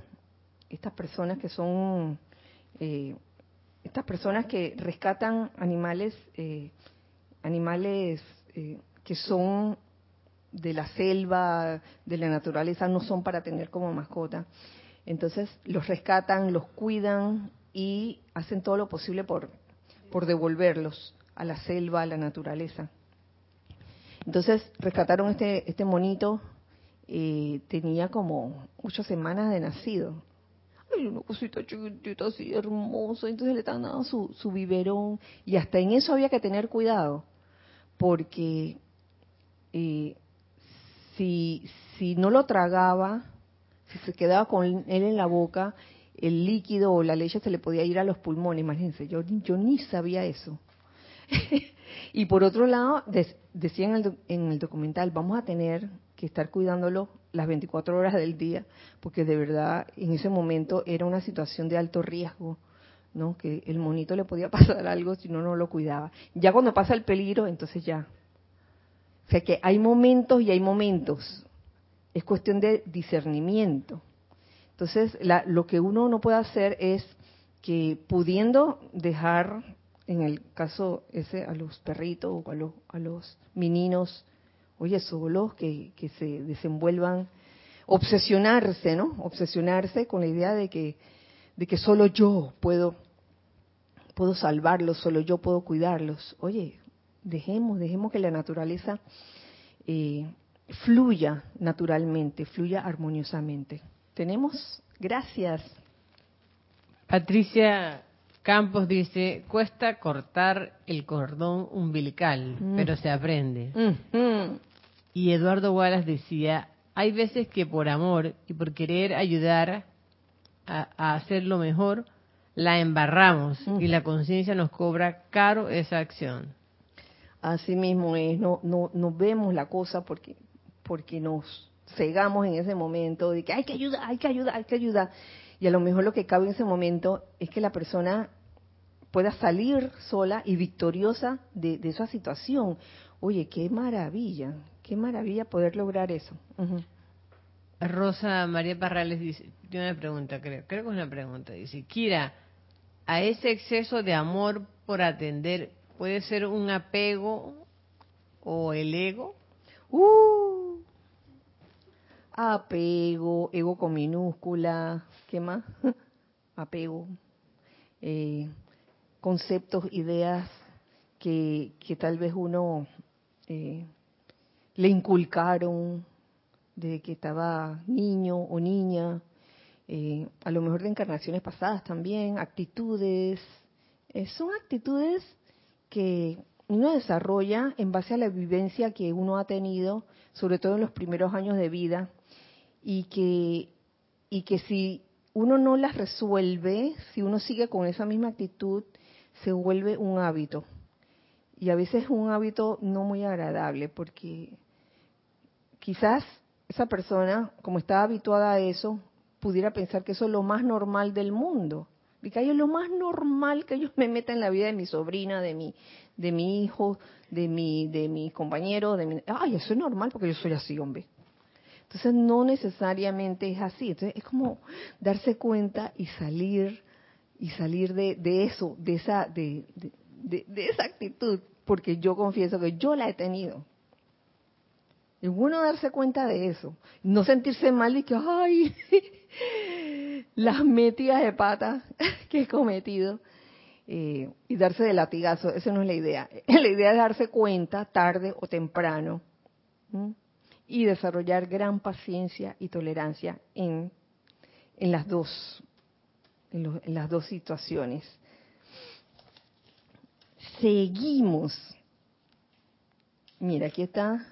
estas personas que son, eh, estas personas que rescatan animales, animales que son de la selva, de la naturaleza, no son para tener como mascota. Entonces los rescatan, los cuidan y hacen todo lo posible por, por devolverlos a la selva, a la naturaleza. Entonces rescataron este, este monito, eh, tenía como ocho semanas de nacido. Ay, una cosita chiquitita así hermosa, entonces le estaban dando su, su biberón y hasta en eso había que tener cuidado, porque eh, si, si no lo tragaba, si se quedaba con él en la boca, el líquido o la leche se le podía ir a los pulmones, imagínense, yo, yo ni sabía eso. y por otro lado, decían en el, en el documental, vamos a tener que estar cuidándolo las 24 horas del día, porque de verdad en ese momento era una situación de alto riesgo, ¿no? Que el monito le podía pasar algo si no no lo cuidaba. Ya cuando pasa el peligro, entonces ya o sea que hay momentos y hay momentos. Es cuestión de discernimiento. Entonces, lo que uno no puede hacer es que pudiendo dejar, en el caso ese, a los perritos o a los, a los meninos, oye, solos, que, que se desenvuelvan, obsesionarse, ¿no? Obsesionarse con la idea de que, de que solo yo puedo, puedo salvarlos, solo yo puedo cuidarlos. Oye, Dejemos, dejemos que la naturaleza eh, fluya naturalmente, fluya armoniosamente. ¿Tenemos? Gracias.
Patricia Campos dice, cuesta cortar el cordón umbilical, mm. pero se aprende. Y Eduardo Wallace decía, hay veces que por amor y por querer ayudar a, a hacerlo mejor, la embarramos y mm. la conciencia nos cobra caro esa acción.
Así mismo es, no, no, no vemos la cosa porque, porque nos cegamos en ese momento de que hay que ayudar, hay que ayudar, hay que ayudar. Y a lo mejor lo que cabe en ese momento es que la persona pueda salir sola y victoriosa de, esa situación. Oye, qué maravilla, qué maravilla poder lograr eso.
Rosa María Parrales dice, tiene una pregunta, creo, creo que es una pregunta, dice, Kira, a ese exceso de amor por atender, ¿puede ser un apego o el ego?
Uh, apego, ego con minúscula, ¿qué más? apego, eh, conceptos, ideas que, que, tal vez uno eh, le inculcaron de que estaba niño o niña, eh, a lo mejor de encarnaciones pasadas también, actitudes. Eh, son actitudes que uno desarrolla en base a la vivencia que uno ha tenido, sobre todo en los primeros años de vida, y que, y que si uno no las resuelve, si uno sigue con esa misma actitud, se vuelve un hábito. Y a veces es un hábito no muy agradable, porque quizás esa persona, como está habituada a eso, pudiera pensar que eso es lo más normal del mundo. Y que lo más normal que ellos me metan en la vida de mi sobrina, de mi, de mi hijo, de mi, de mi compañero, de mi, ay, eso es normal porque yo soy así, hombre. Entonces no necesariamente es así. Entonces es como darse cuenta y salir y salir de, de eso, de esa, de, de, de, esa actitud, porque yo confieso que yo la he tenido. Es bueno darse cuenta de eso. No sentirse mal y que, ay, las metidas de pata que he cometido. Eh, y darse de latigazo, esa no es la idea. La idea es darse cuenta tarde o temprano y desarrollar gran paciencia y tolerancia en, en las dos en, en las dos situaciones. Seguimos. Mira, aquí está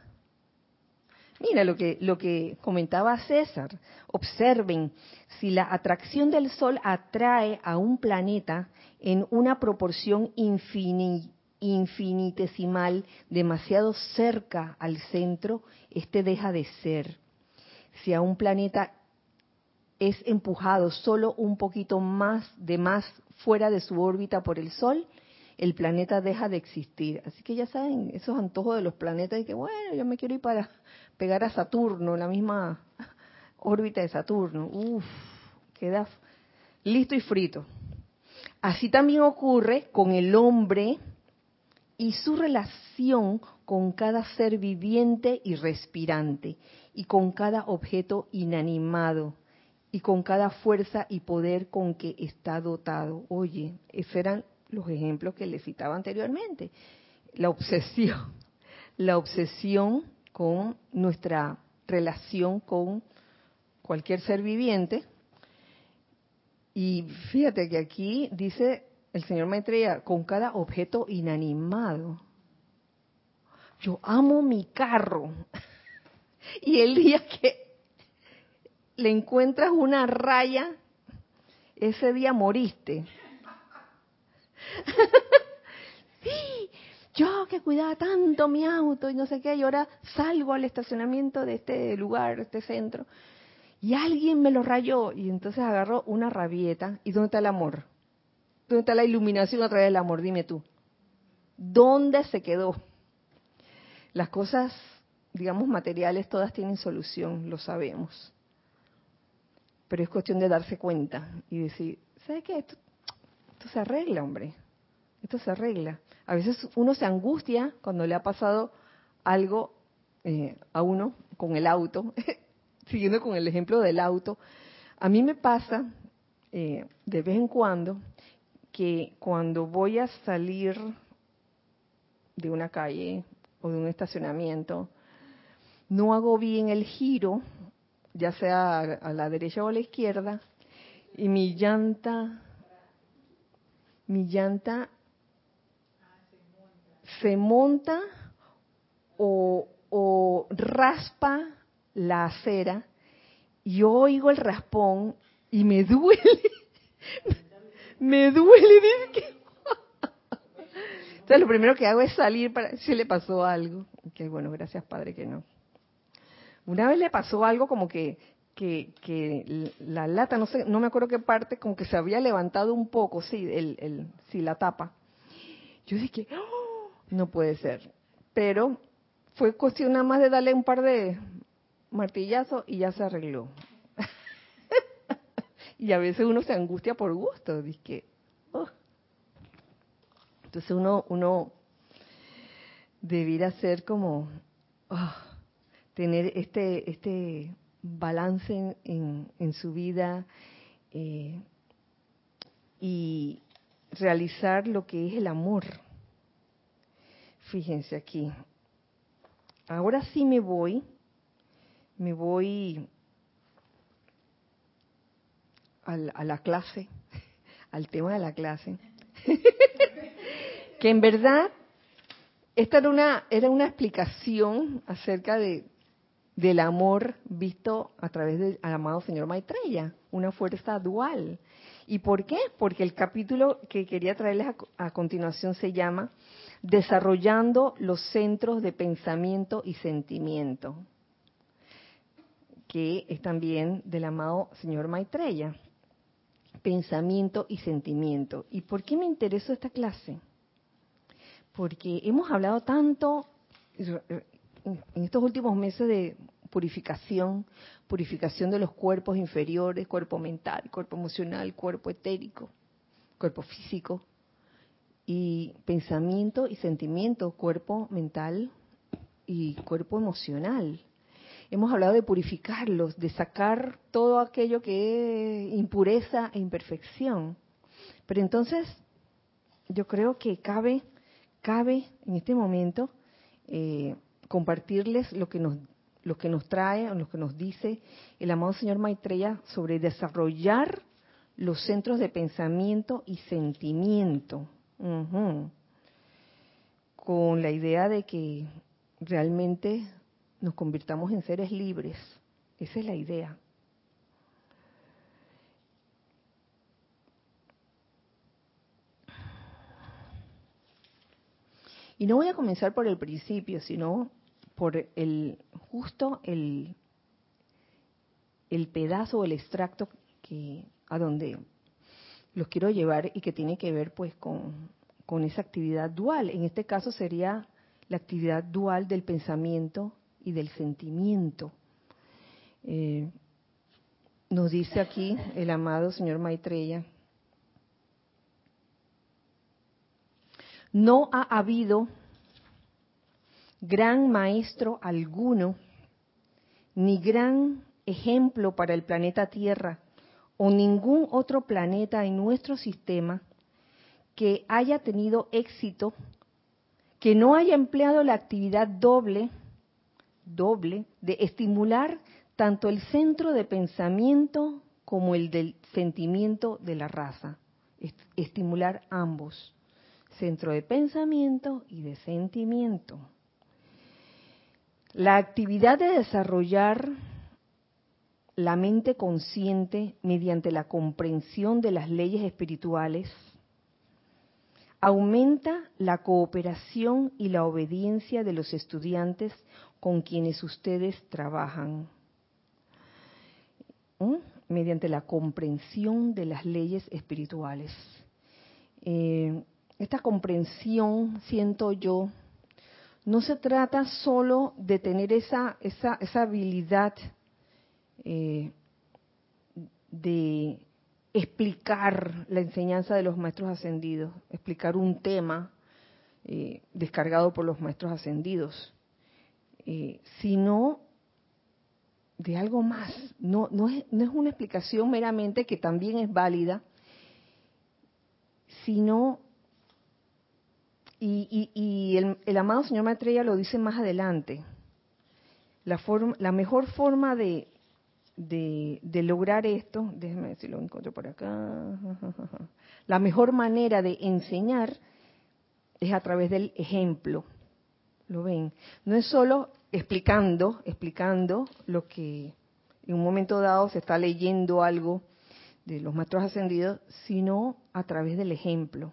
Mira lo que, lo que comentaba César. Observen, si la atracción del Sol atrae a un planeta en una proporción infinitesimal, demasiado cerca al centro, este deja de ser. Si a un planeta es empujado solo un poquito más de más fuera de su órbita por el Sol, el planeta deja de existir. Así que ya saben, esos antojos de los planetas y que bueno, yo me quiero ir para pegar a Saturno, la misma órbita de Saturno. Uf, queda listo y frito. Así también ocurre con el hombre y su relación con cada ser viviente y respirante, y con cada objeto inanimado, y con cada fuerza y poder con que está dotado. Oye, esos eran los ejemplos que le citaba anteriormente. La obsesión, la obsesión con nuestra relación con cualquier ser viviente. Y fíjate que aquí dice el señor Maitreya, con cada objeto inanimado. Yo amo mi carro. Y el día que le encuentras una raya, ese día moriste. sí, yo que cuidaba tanto mi auto y no sé qué, y ahora salgo al estacionamiento de este lugar, este centro, y alguien me lo rayó, y entonces agarró una rabieta. ¿Y dónde está el amor? ¿Dónde está la iluminación a través del amor? Dime tú. ¿Dónde se quedó? Las cosas, digamos, materiales, todas tienen solución, lo sabemos. Pero es cuestión de darse cuenta y decir, ¿sabes qué? Esto, esto se arregla, hombre. Esto se arregla. A veces uno se angustia cuando le ha pasado algo eh, a uno con el auto, siguiendo con el ejemplo del auto. A mí me pasa eh, de vez en cuando que cuando voy a salir de una calle o de un estacionamiento, no hago bien el giro, ya sea a la derecha o a la izquierda, y mi llanta, mi llanta se monta o, raspa la acera, yo oigo el raspón y me duele, me duele. Entonces lo primero que hago es salir para si le pasó algo. Que bueno, gracias Padre que no. Una vez le pasó algo como que, que, que la lata, no sé, no me acuerdo qué parte, como que se había levantado un poco, sí, el, el, sí, la tapa. Yo dije, ¡Oh! No puede ser. Pero fue cuestión nada más de darle un par de martillazos y ya se arregló. y a veces uno se angustia por gusto, dice oh. entonces uno uno debiera ser como oh, tener este este balance en, su vida eh, y realizar lo que es el amor. Fíjense aquí. Ahora sí me voy, me voy a la clase, al tema de la clase, que en verdad esta era una, era una explicación acerca de, del amor visto a través del amado señor Maitreya, una fuerza dual. ¿Y por qué? Porque el capítulo que quería traerles a, a continuación se llama Desarrollando los centros de pensamiento y sentimiento, que es también del amado señor Maitreya pensamiento y sentimiento. ¿Y por qué me interesó esta clase? Porque hemos hablado tanto en estos últimos meses de purificación, purificación de los cuerpos inferiores, cuerpo mental, cuerpo emocional, cuerpo etérico, cuerpo físico, y pensamiento y sentimiento, cuerpo mental y cuerpo emocional hemos hablado de purificarlos, de sacar todo aquello que es impureza e imperfección. Pero entonces, yo creo que cabe, cabe en este momento eh, compartirles lo que nos lo que nos trae, lo que nos dice el amado señor Maitreya sobre desarrollar los centros de pensamiento y sentimiento, con la idea de que realmente nos convirtamos en seres libres. Esa es la idea. Y no voy a comenzar por el principio, sino por el justo el, el pedazo el extracto que a donde los quiero llevar y que tiene que ver pues con, con esa actividad dual. En este caso sería la actividad dual del pensamiento y del sentimiento. Eh, nos dice aquí el amado señor Maitreya, no ha habido gran maestro alguno, ni gran ejemplo para el planeta Tierra o ningún otro planeta en nuestro sistema que haya tenido éxito, que no haya empleado la actividad doble doble de estimular tanto el centro de pensamiento como el del sentimiento de la raza. Estimular ambos, centro de pensamiento y de sentimiento. La actividad de desarrollar la mente consciente mediante la comprensión de las leyes espirituales aumenta la cooperación y la obediencia de los estudiantes con quienes ustedes trabajan mediante la comprensión de las leyes espirituales. Eh, esta comprensión, siento yo, no se trata solo de tener esa, esa, esa habilidad eh, de explicar la enseñanza de los maestros ascendidos, explicar un tema eh, descargado por los maestros ascendidos, eh, sino de algo más. No, no, es, no es una explicación meramente que también es válida, sino, y, y, el, amado señor Maitreya lo dice más adelante, la, forma, la mejor forma de, de, de, lograr esto, déjenme ver si lo encuentro por acá, la mejor manera de enseñar es a través del ejemplo. ¿Lo ven? No es solo explicando, explicando lo que en un momento dado se está leyendo algo de los maestros ascendidos, sino a través del ejemplo.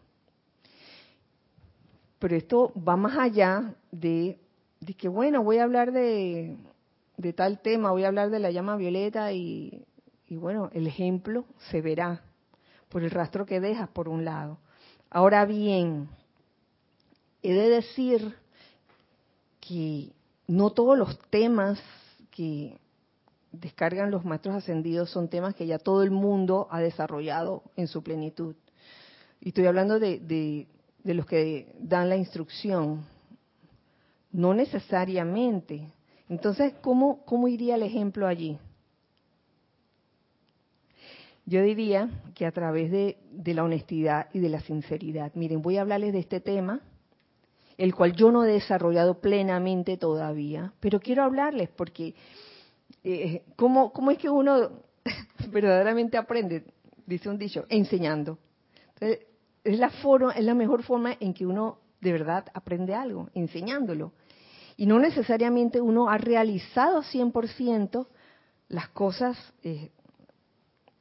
Pero esto va más allá de, de que, bueno, voy a hablar de, de tal tema, voy a hablar de la llama violeta y, y bueno, el ejemplo se verá por el rastro que dejas por un lado. Ahora bien, he de decir que no todos los temas que descargan los maestros ascendidos son temas que ya todo el mundo ha desarrollado en su plenitud. Y estoy hablando de, de los que dan la instrucción. No necesariamente. Entonces, ¿cómo, cómo iría el ejemplo allí? Yo diría que a través de, de, la honestidad y de la sinceridad. Miren, voy a hablarles de este tema, el cual yo no he desarrollado plenamente todavía, pero quiero hablarles porque eh, ¿cómo, ¿cómo es que uno verdaderamente aprende? Dice un dicho, enseñando. Entonces, es la, forma, es la mejor forma en que uno de verdad aprende algo, enseñándolo. Y no necesariamente uno ha realizado 100% las cosas eh,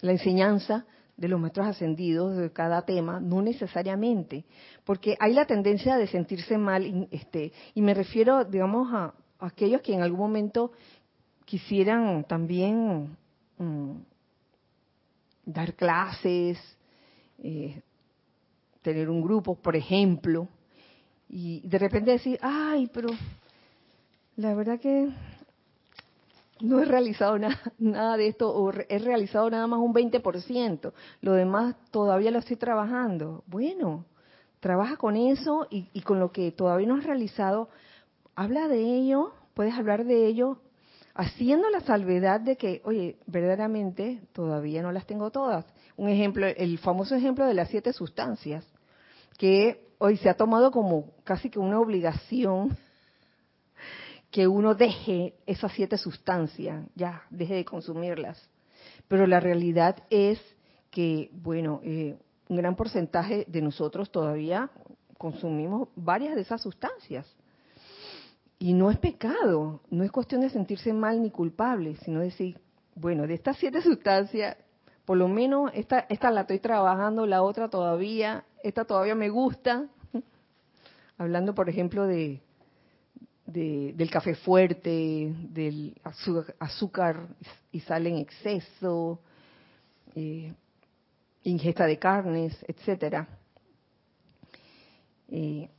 la enseñanza de los maestros ascendidos de cada tema, no necesariamente, porque hay la tendencia de sentirse mal, este, y me refiero, digamos, a, aquellos que en algún momento quisieran también mm, dar clases, eh, tener un grupo, por ejemplo, y de repente decir, ay, pero la verdad que no he realizado nada, de esto o he realizado nada más un 20%, lo demás todavía lo estoy trabajando. Bueno, trabaja con eso y, y, con lo que todavía no has realizado, habla de ello, puedes hablar de ello haciendo la salvedad de que, oye, verdaderamente todavía no las tengo todas. Un ejemplo, el famoso ejemplo de las siete sustancias, que hoy se ha tomado como casi que una obligación que uno deje esas siete sustancias, ya, deje de consumirlas. Pero la realidad es que, bueno, eh, un gran porcentaje de nosotros todavía consumimos varias de esas sustancias. Y no es pecado, no es cuestión de sentirse mal ni culpable, sino decir, bueno, de estas siete sustancias, por lo menos esta, esta la estoy trabajando, la otra todavía, esta todavía me gusta. Hablando, por ejemplo, de, del café fuerte, del azúcar, y sal en exceso, eh, ingesta de carnes, etcétera. Eh,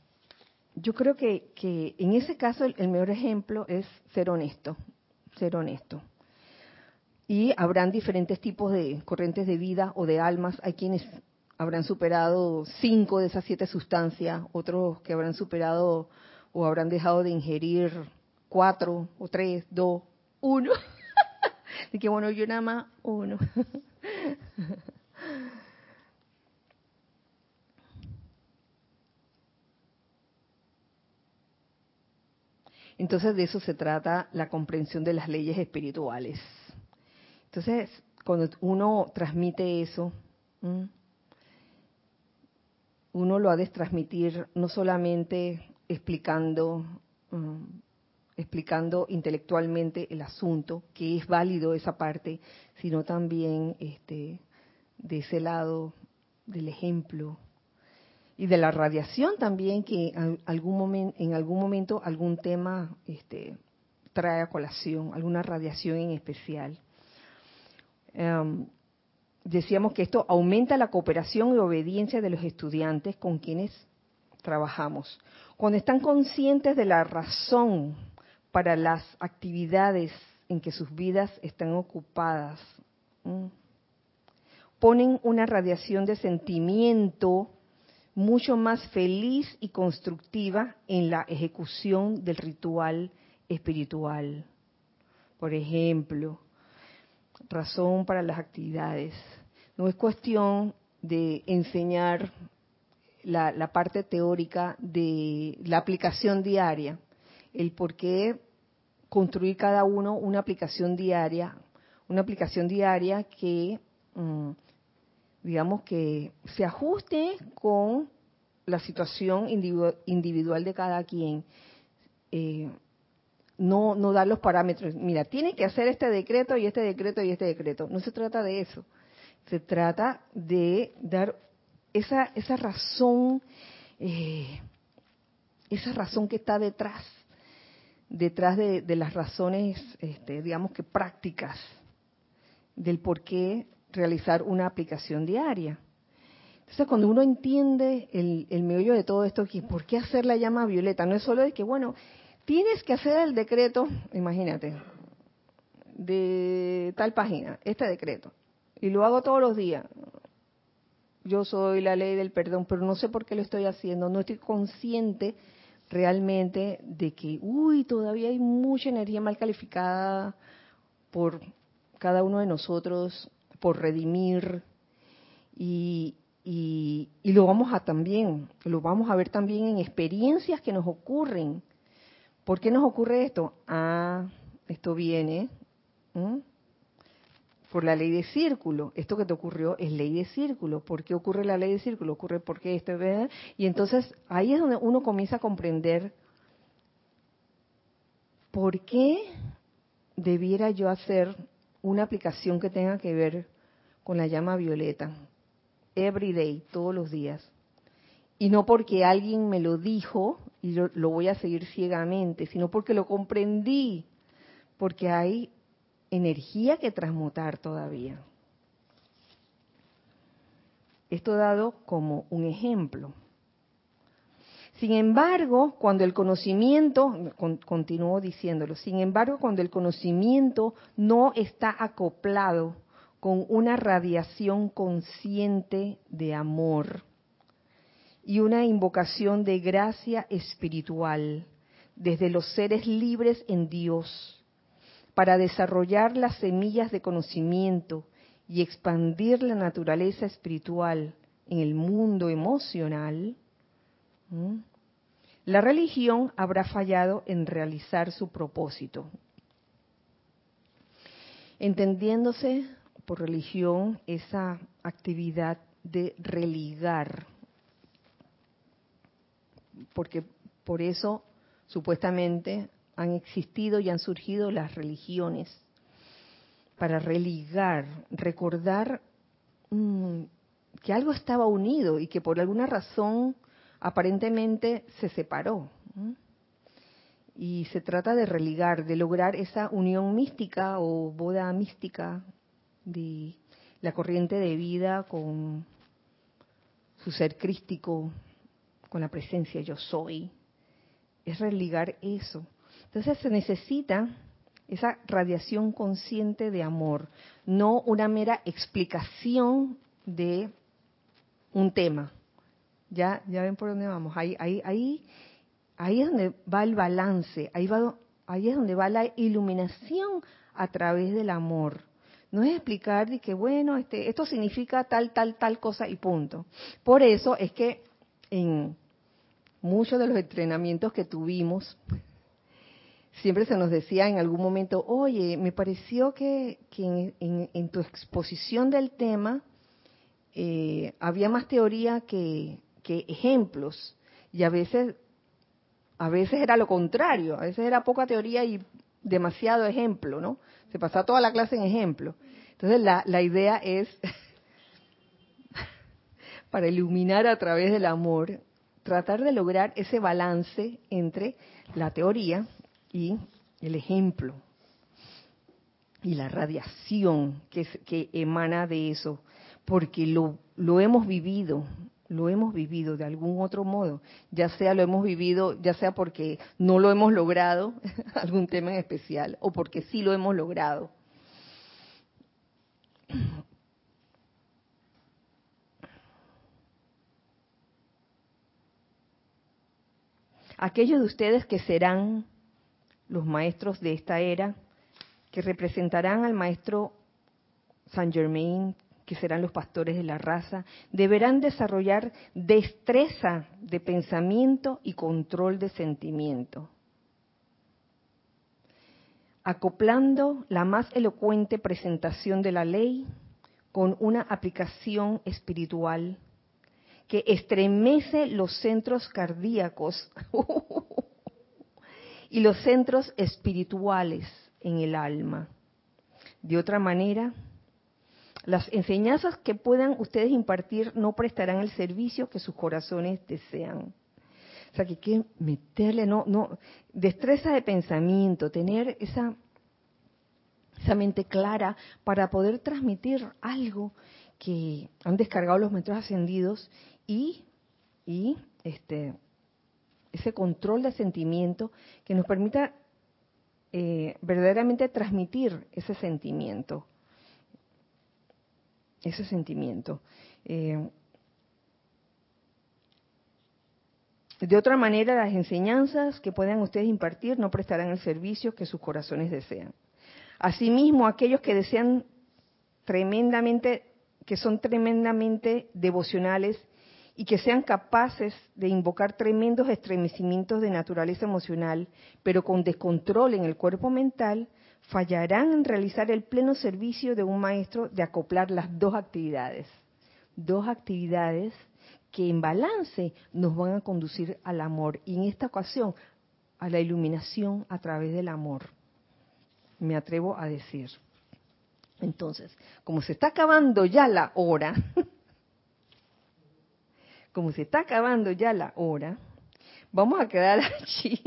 yo creo que, que, en ese caso el, el, mejor ejemplo es ser honesto, ser honesto. Y habrán diferentes tipos de corrientes de vida o de almas. Hay quienes habrán superado cinco de esas siete sustancias, otros que habrán superado o habrán dejado de ingerir cuatro o tres, dos, uno. y que bueno, yo nada más uno. Entonces de eso se trata la comprensión de las leyes espirituales. Entonces, cuando uno transmite eso, uno lo ha de transmitir no solamente explicando, um, explicando intelectualmente el asunto, que es válido esa parte, sino también este, de ese lado del ejemplo y de la radiación también que en algún momento, en algún tema este, trae a colación, alguna radiación en especial. Um, decíamos que esto aumenta la cooperación y obediencia de los estudiantes con quienes trabajamos. Cuando están conscientes de la razón para las actividades en que sus vidas están ocupadas, ponen una radiación de sentimiento mucho más feliz y constructiva en la ejecución del ritual espiritual. Por ejemplo, razón para las actividades. No es cuestión de enseñar la, parte teórica de la aplicación diaria, el por qué construir cada uno una aplicación diaria, una aplicación diaria que, mm, digamos, que se ajuste con la situación individual de cada quien. Eh, no, no dar los parámetros. Mira, tiene que hacer este decreto y este decreto y este decreto. No se trata de eso. Se trata de dar esa, esa razón, eh, esa razón que está detrás, detrás de, las razones, este, digamos que prácticas, del por qué realizar una aplicación diaria. Entonces, cuando uno entiende el, el meollo de todo esto, ¿por qué hacer la llama violeta? No es solo de que, bueno, tienes que hacer el decreto, imagínate, de tal página, este decreto, y lo hago todos los días. Yo soy la ley del perdón, pero no sé por qué lo estoy haciendo, no estoy consciente realmente de que, uy, todavía hay mucha energía mal calificada por cada uno de nosotros, por redimir, y, y, lo vamos a también, lo vamos a ver también en experiencias que nos ocurren. ¿Por qué nos ocurre esto? Ah, esto viene por la ley de círculo. Esto que te ocurrió es ley de círculo. ¿Por qué ocurre la ley de círculo? Ocurre porque esto. Y entonces ahí es donde uno comienza a comprender por qué debiera yo hacer una aplicación que tenga que ver con la llama violeta every day, todos los días. Y no porque alguien me lo dijo y lo, lo voy a seguir ciegamente, sino porque lo comprendí, porque hay energía que transmutar todavía. Esto dado como un ejemplo. Sin embargo, cuando el conocimiento, continúo diciéndolo, sin embargo, cuando el conocimiento no está acoplado con una radiación consciente de amor y una invocación de gracia espiritual desde los seres libres en Dios para desarrollar las semillas de conocimiento y expandir la naturaleza espiritual en el mundo emocional, la religión habrá fallado en realizar su propósito. Entendiéndose por religión esa actividad de religar, porque por eso supuestamente han existido y han surgido las religiones, para religar, recordar mm, que algo estaba unido y que por alguna razón aparentemente se separó. Y se trata de religar, de lograr esa unión mística o boda mística de la corriente de vida con su ser crístico, con la presencia yo soy. Es religar eso. Entonces se necesita esa radiación consciente de amor, no una mera explicación de un tema. Ya, ya ven por dónde vamos. Ahí, ahí, ahí, ahí es donde va el balance, ahí va, ahí es donde va la iluminación a través del amor. No es explicar de que, bueno, este, esto significa tal, tal, tal cosa y punto. Por eso es que en muchos de los entrenamientos que tuvimos, siempre se nos decía en algún momento, oye, me pareció que, en, tu exposición del tema eh, había más teoría que, que ejemplos. Y a veces, a veces era lo contrario, a veces era poca teoría y demasiado ejemplo, ¿no? Se pasa toda la clase en ejemplo. Entonces la, la idea es, para iluminar a través del amor, tratar de lograr ese balance entre la teoría y el ejemplo y la radiación que, que emana de eso, porque lo, lo hemos vivido, lo hemos vivido de algún otro modo, ya sea lo hemos vivido, ya sea porque no lo hemos logrado, algún tema en especial, o porque sí lo hemos logrado. Aquellos de ustedes que serán los maestros de esta era, que representarán al maestro Saint Germain, que serán los pastores de la raza, deberán desarrollar destreza de pensamiento y control de sentimiento, acoplando la más elocuente presentación de la ley con una aplicación espiritual que estremece los centros cardíacos y los centros espirituales en el alma. De otra manera, las enseñanzas que puedan ustedes impartir no prestarán el servicio que sus corazones desean. O sea, que hay que meterle, no, no, destreza de pensamiento, tener esa, esa mente clara para poder transmitir algo que han descargado los metros ascendidos y, y este, ese control de sentimiento que nos permita eh, verdaderamente transmitir ese sentimiento. Ese sentimiento. Eh, de otra manera, las enseñanzas que puedan ustedes impartir no prestarán el servicio que sus corazones desean. Asimismo, aquellos que desean tremendamente, que son tremendamente devocionales y que sean capaces de invocar tremendos estremecimientos de naturaleza emocional, pero con descontrol en el cuerpo mental, fallarán en realizar el pleno servicio de un maestro de acoplar las dos actividades. Dos actividades que en balance nos van a conducir al amor y en esta ocasión a la iluminación a través del amor. Me atrevo a decir. Entonces, como se está acabando ya la hora, como se está acabando ya la hora, vamos a quedar allí,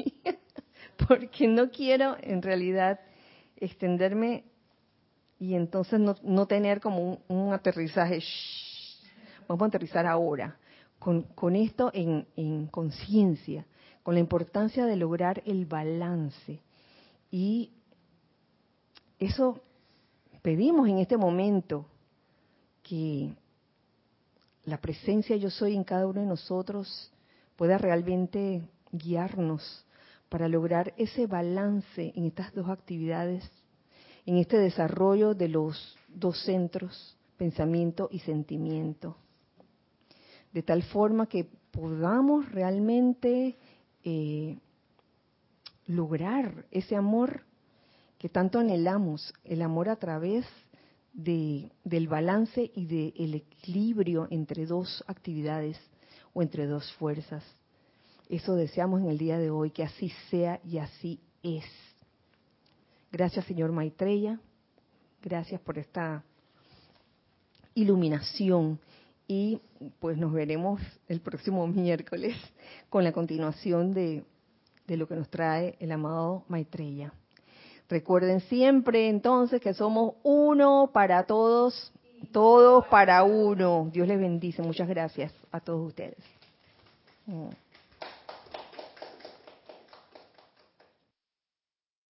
porque no quiero en realidad extenderme y entonces no, tener como un, aterrizaje. Vamos a aterrizar ahora, con, con esto en, en conciencia, con la importancia de lograr el balance. Y eso pedimos en este momento, que la presencia yo soy en cada uno de nosotros pueda realmente guiarnos para lograr ese balance en estas dos actividades, en este desarrollo de los dos centros, pensamiento y sentimiento, de tal forma que podamos realmente eh, lograr ese amor que tanto anhelamos, el amor a través de, del balance y del equilibrio entre dos actividades o entre dos fuerzas. Eso deseamos en el día de hoy, que así sea y así es. Gracias, señor Maitreya. Gracias por esta iluminación. Y pues nos veremos el próximo miércoles con la continuación de, de lo que nos trae el amado Maitreya. Recuerden siempre entonces que somos uno para todos, todos para uno. Dios les bendice. Muchas gracias a todos ustedes. Mm.